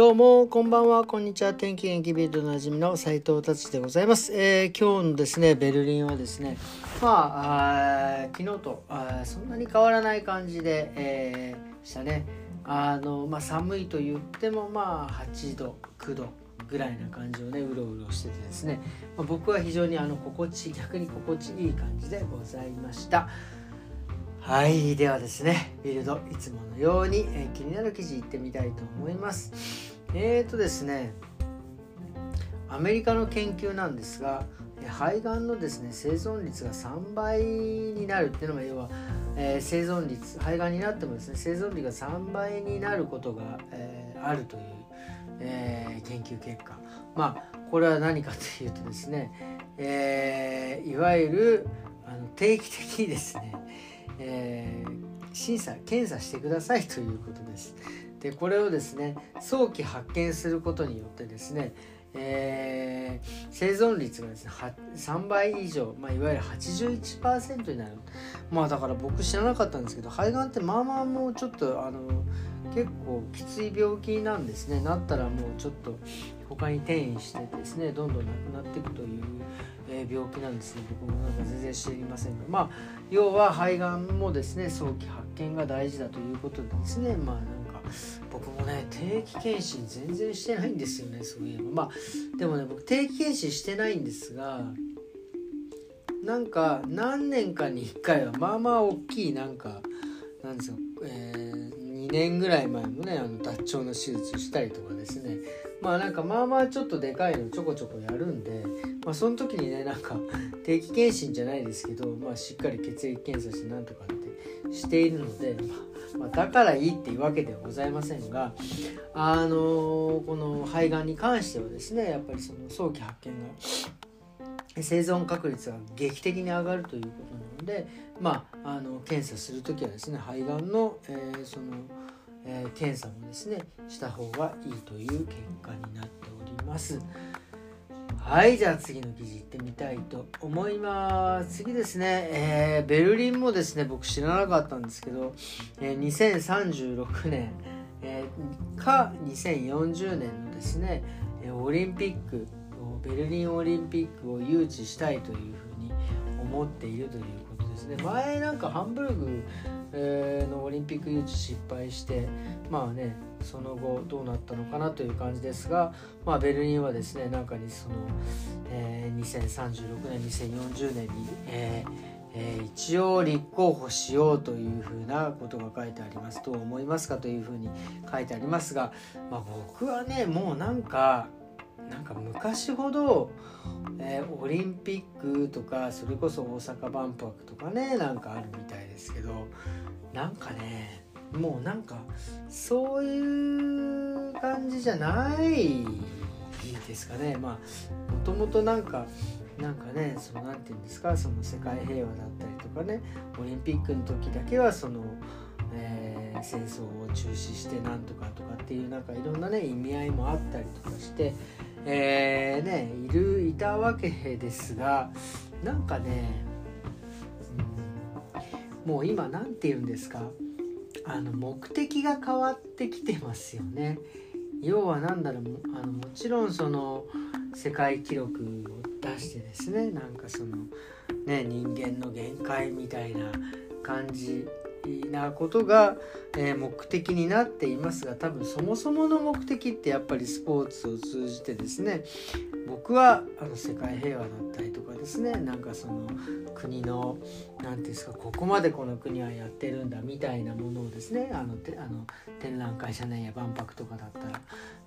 どうも、こんばんは、こんにちは。天気元気ビルドのなじみの斉藤達でございます。えー、今日のですね、ベルリンはですね、まあ、あ昨日とあそんなに変わらない感じで、えー、したね。あの、まあ、寒いと言っても、まあ、8度、9度ぐらいな感じをね、うろうろしててですね、まあ、僕は非常にあの心地、逆に心地いい感じでございました。はいではですねビルドいつものように、えー、気になる記事いってみたいと思いますえーとですねアメリカの研究なんですが肺がんのですね生存率が3倍になるっていうのが要は、えー、生存率肺がんになってもですね生存率が3倍になることが、えー、あるという、えー、研究結果まあこれは何かというとですね、えいわゆるあの定期的にですねえ、審査検査してくださいということです。でこれをですね早期発見することによってですね、えー、生存率がですね3倍以上、まあ、いわゆる81%になる。まあだから僕知らなかったんですけど肺がんってまあまあもうちょっとあの結構きつい病気なんですね。なったらもうちょっと他に転移してですねどんどんなくなっていくというえ病気なんですね。僕もなんか全然知りませんが。まあ要は肺がんもですね早期発見が大事だということでですねまあ僕もね定期検診全然してないんですよねそういえば。まあでもね僕定期検診してないんですがなんか何年かに1回はまあまあ大きいなんかなんですよ、えー、2年ぐらい前もねあの脱腸の手術したりとかですね。まあなんかまあまあちょっとでかいのちょこちょこやるんで、まあ、その時にねなんか定期検診じゃないですけど、まあ、しっかり血液検査してなんとかってしているので、まあ、まだからいいっていうわけではございませんがあのー、この肺がんに関してはですねやっぱりその早期発見が生存確率が劇的に上がるということなので、まあ、あの検査する時はですね肺がんの、えー、そのえー、検査もですねした方がいいという結果になっております。はいじゃあ次の記事いってみたいと思います。次ですね、えー、ベルリンもですね僕知らなかったんですけど、えー、2036年、えー、か2040年のですねオリンピックベルリンオリンピックを誘致したいというふうに思っているということですね。前なんかハンブルグ、のオリンピック誘致失敗してまあねその後どうなったのかなという感じですが、まあ、ベルリンはですね中にその、えー、2036年2040年に、えーえー、一応立候補しようというふうなことが書いてあります。と思いますかというふうに書いてありますが、まあ、僕はねもうなんかなんか昔ほど、えー、オリンピックとかそれこそ大阪万博とかねなんかあるみたいですけどなんかねもうなんかそういう感じじゃないですかね。まあもともとなんかなんかねその何て言うんですかその世界平和だったりとかねオリンピックの時だけはその、えー、戦争を中止してなんとかとかっていうなんかいろんなね意味合いもあったりとかしてえー、ねいるいたわけですがなんかね、うん、もう今何て言うんですかあの目的が変わってきてますよね。要は何だろうあのもちろんその世界記録を出してですねなんかそのね人間の限界みたいな感じなことが、え、目的になっていますが多分そもそもの目的ってやっぱりスポーツを通じてですね僕はあの世界平和だったりとかですねなんかその国の何て言うんですかここまでこの国はやってるんだみたいなものをですねあのてあの展覧会社内や万博とかだったら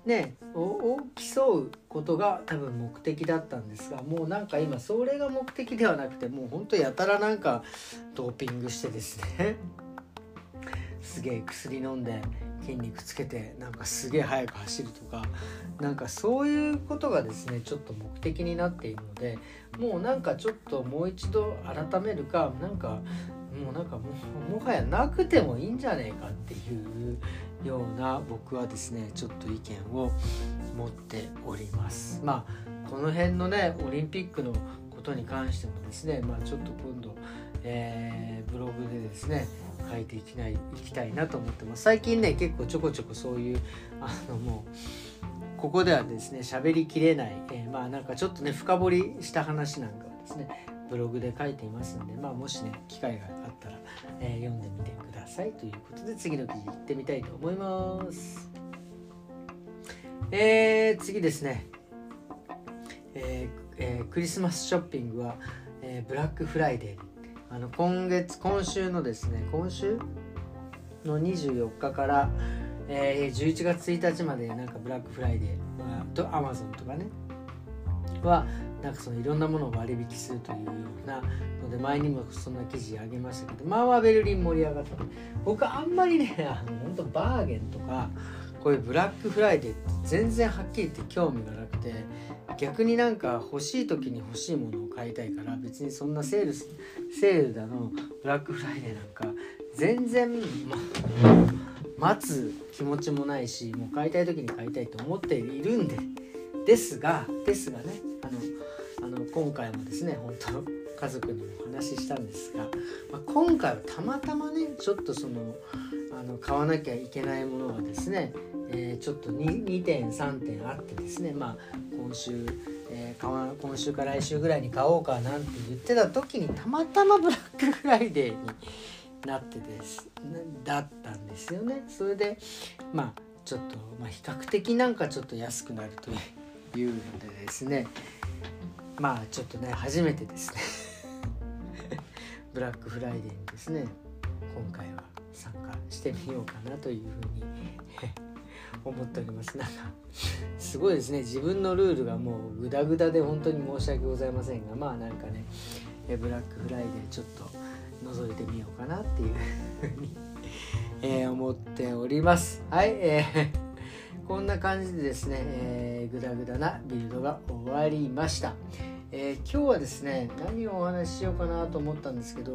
ねを競うことが多分目的だったんですがもうなんか今それが目的ではなくてもうほんとやたらなんかドーピングしてですねすげえ薬飲んで筋肉つけてなんかすげえ速く走るとかなんかそういうことがですねちょっと目的になっているのでもうなんかちょっともう一度改めるかなんかもうなんかももはやなくてもいいんじゃねえかっていうような僕はですねちょっと意見を持っております。まあこの辺のねオリンピックのことに関してもですねまあちょっと今度、えー、ブログでですね変えていきないいきたいなと思ってます。最近ね結構ちょこちょこそういうあのもうここではですね喋りきれない、えー、まあなんかちょっとね深掘りした話なんかはですねブログで書いていますんで、まあ、もしね機会があったら、えー、読んでみてくださいということで次の記事いってみたいと思います。えー、次ですね、えーえー、クリスマスショッピングは、えー、ブラックフライデー。あの今月今週のですね今週の24日から、えー、11月1日までなんかブラックフライデーとアマゾンとかねはなんかそのいろんなものを割引するというようなので前にもそんな記事あげましたけどまあまあベルリン盛り上がった僕あんまりねあの本当バーゲンとかこういうブラックフライデーって全然はっきり言って興味がなくて逆になんか欲しい時に欲しいものを買いたいから別にそんなセールスセールだのブラックフライデーなんか全然、ま、待つ気持ちもないしもう買いたい時に買いたいと思っているんで。ですがですがねあのあの今回もですね本当家族にもお話ししたんですが、まあ、今回はたまたまねちょっとそのあの買わなきゃいけないものがですねえー、ちょっと 2, 2点3点あってですねまあ今週、えー、今週か来週ぐらいに買おうかなんて言ってた時にたまたまブラックフライデーになってですだったんですよね。それでまあちょっと、まあ、比較的なんかちょっと安くなるというのでですねまあちょっとね初めてですね。ブラックフライデーにですね今回は参加してみようかなというふうに 思っております。なんかすごいですね。自分のルールがもうグダグダで本当に申し訳ございませんがまあなんかねブラックフライデーちょっと覗いてみようかなっていうふうに えー、思っております。はい、えー、こんな感じでですね、えー、グダグダなビルドが終わりました。えー、今日はですね何をお話ししようかなと思ったんですけど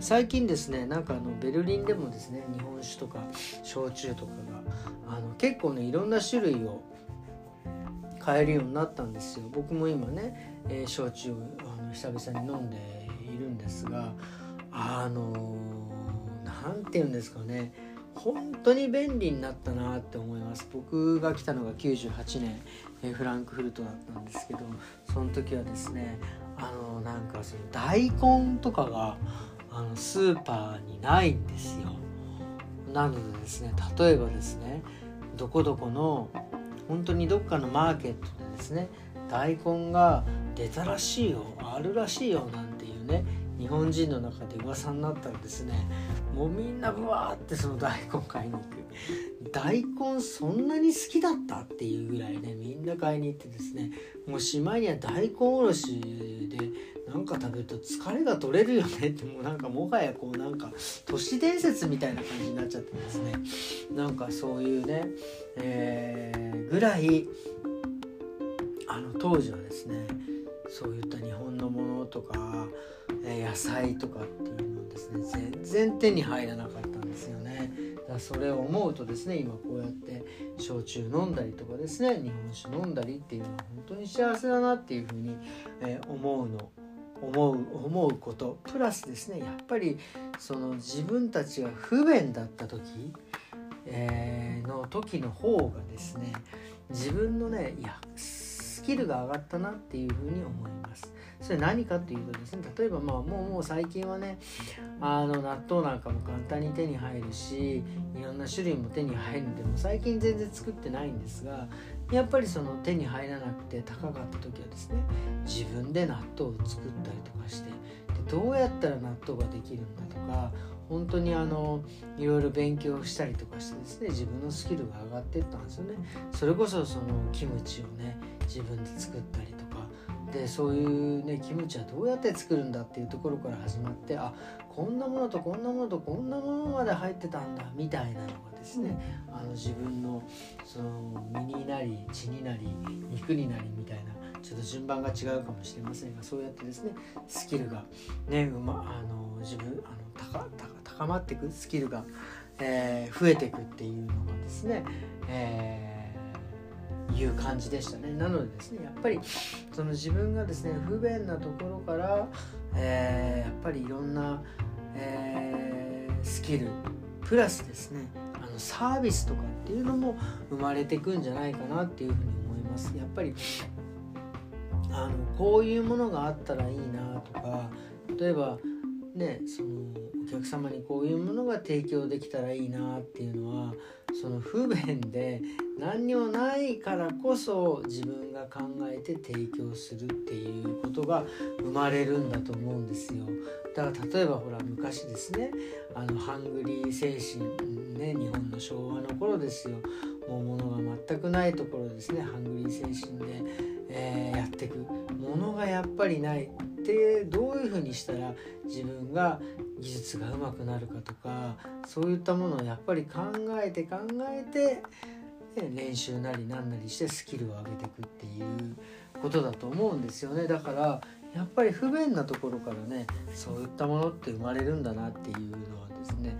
最近ですねなんかあのベルリンでもですね日本酒とか焼酎とかがあの結構ねいろんな種類を買えるようになったんですよ。僕も今ね、えー、焼酎をあの久々に飲んでいるんですがあの何て言うんですかね。本当に便利になったなって思います。僕が来たのが98年えフランクフルトだったんですけどその時はですねあのなんかその大根とかがあのスーパーにないんですよ。なのでですね例えばですねどこどこの本当にどっかのマーケットでですね大根が出たらしいよあるらしいよなんていうね日本人の中で噂になったらですね。もうみんなブワーってその大根買いに行く大根そんなに好きだったっていうぐらいねみんな買いに行ってですね。もうしまいには大根おろしでなんか食べると疲れが取れるよね。ってもうなんかもはやこうなんか都市伝説みたいな感じになっちゃってですね。なんかそういうね、えー、ぐらいあの当時はですねそういった日本のものとか、野菜とかっていうのですね全然手に入らなかったんですよね。だからそれを思うとですね今こうやって焼酎飲んだりとかですね日本酒飲んだりっていうのは本当に幸せだなっていうふうに、え思うの思う思うこと。プラスですねやっぱりその自分たちが不便だった時、え、の時の方がですね自分のねいやスキルが上がったなっていうふうに思います。それ何かっていうとですね例えばまあもうもう最近はねあの納豆なんかも簡単に手に入るしいろんな種類も手に入るんでも最近全然作ってないんですがやっぱりその手に入らなくて高かった時はですね自分で納豆を作ったりとかしてでどうやったら納豆ができるんだとか本当にあのいろいろ勉強したりとかしてですね自分のスキルが上がっていったんですよね。それこそそのキムチをね自分で作ったりとかでそういうねキムチはどうやって作るんだっていうところから始まってあこんなものとこんなものとこんなものまで入ってたんだみたいなのがですねあの自分のその身になり血になり肉になりみたいなちょっと順番が違うかもしれませんがそうやってですねスキルがねうまあの自分あの高高まっていくスキルが、えー、増えていくっていうのがですね、えーいう感じでしたね。なのでですねやっぱりその自分がですね不便なところから、えー、やっぱりいろんな、えー、スキルプラスですねサービスとかっていうのも生まれてくんじゃないかなっていうふうに思います。やっぱりあのこういうものがあったらいいなとか例えばねそのお客様にこういうものが提供できたらいいなっていうのはその不便で何にもないからこそ自分が考えて提供するっていうことが生まれるんだと思うんですよ。だから例えばほら昔ですねあのハングリー精神ね日本の昭和の頃ですよ。もう物が全くないところですねハングリー精神で、えー、やってく。ものがやっぱりない。ってどういうふうにしたら自分が技術が上手くなるかとかそういったものをやっぱり考えて考えて練習なりなんなりしてスキルを上げていくっていうことだと思うんですよね。だからやっぱり不便なところからねそういったものって生まれるんだなっていうのはですね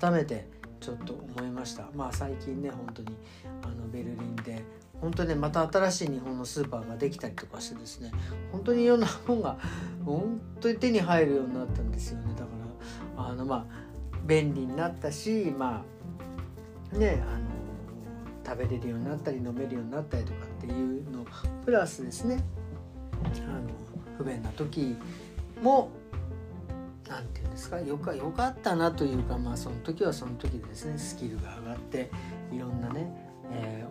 改めてちょっと思いました。まあ最近ね本当にあのベルリンで本当ねまた新しい日本のスーパーができたりとかしてですね本当にいろんな本が本当に手に入るようになったんですよね。だからあのまあ便利になったしまあねあの食べれるようになったり飲めるようになったりとかっていうのプラスですねあの不便な時も何て言うんですかよかよかったなというかまあその時はその時でですねスキルが上がっていろんなね、え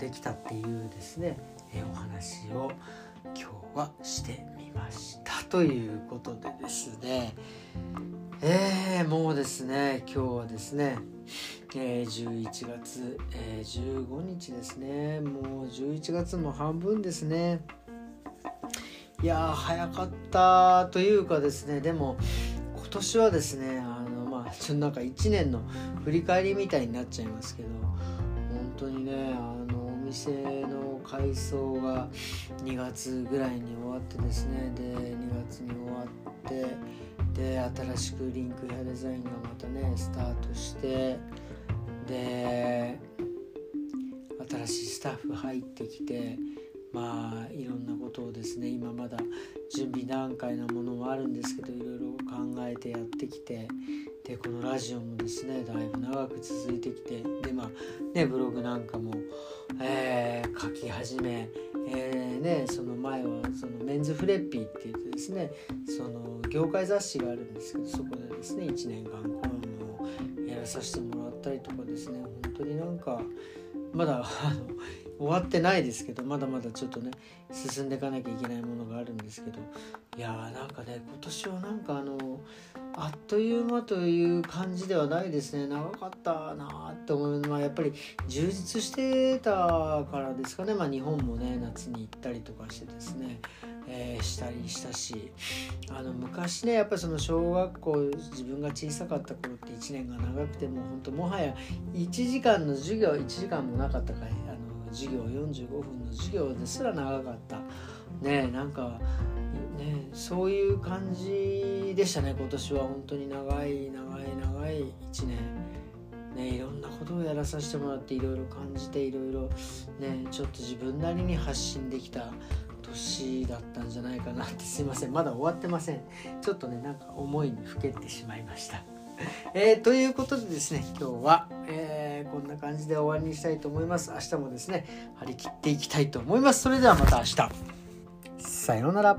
できたっていうですね、え、お話を今日はしてみました。ということでですねえー、もうですね今日はですねえー、11月、えー、15日ですね。もう11月も半分ですね。いや早かったというかですねでも今年はですねあのまあちょっとなんか1年の振り返りみたいになっちゃいますけど本当にねあの店の改装が2月ぐらいに終わってですね。で2月に終わってで新しくリンクヘアデザインがまたねスタートしてで新しいスタッフ入ってきてまあいろんなことをですね今まだ準備段階なものもあるんですけどいろいろ考えてやってきてでこのラジオもですねだいぶ長く続いてきてでまあねブログなんかも、えー、書き始め、えー、ね、その前はそのメンズフレッピーって言ってですねその業界雑誌があるんですけどそこでですね1年間コラムをやらさせてもらったりとかですね本当になんかまだあの終わってないですけどまだまだちょっとね進んでいかなきゃいけないものがあるんですけどいやーなんかね今年はなんかあのあっという間という感じではないですね。長かったなって思うのはやっぱり充実してたからですかね。まあ日本もね夏に行ったりとかしてですね。えー、したりしたし。あの昔ねやっぱりその小学校自分が小さかった頃って1年が長くても本当もはや1時間の授業1時間もなかったかい。あの授業45分の授業ですら長かった。ねなんかねそういう感じでしたね今年は。本当に長い長い長い1年。ね、いろんなことをやらさせてもらっていろいろ感じていろいろねちょっと自分なりに発信できた年だったんじゃないかなって。すいませんまだ終わってません。ちょっとねなんか思いにふけてしまいました。えー、ということでですね今日は、えー、こんな感じで終わりにしたいと思います。明日もですね張り切っていきたいと思います。それではまた明日。さようなら。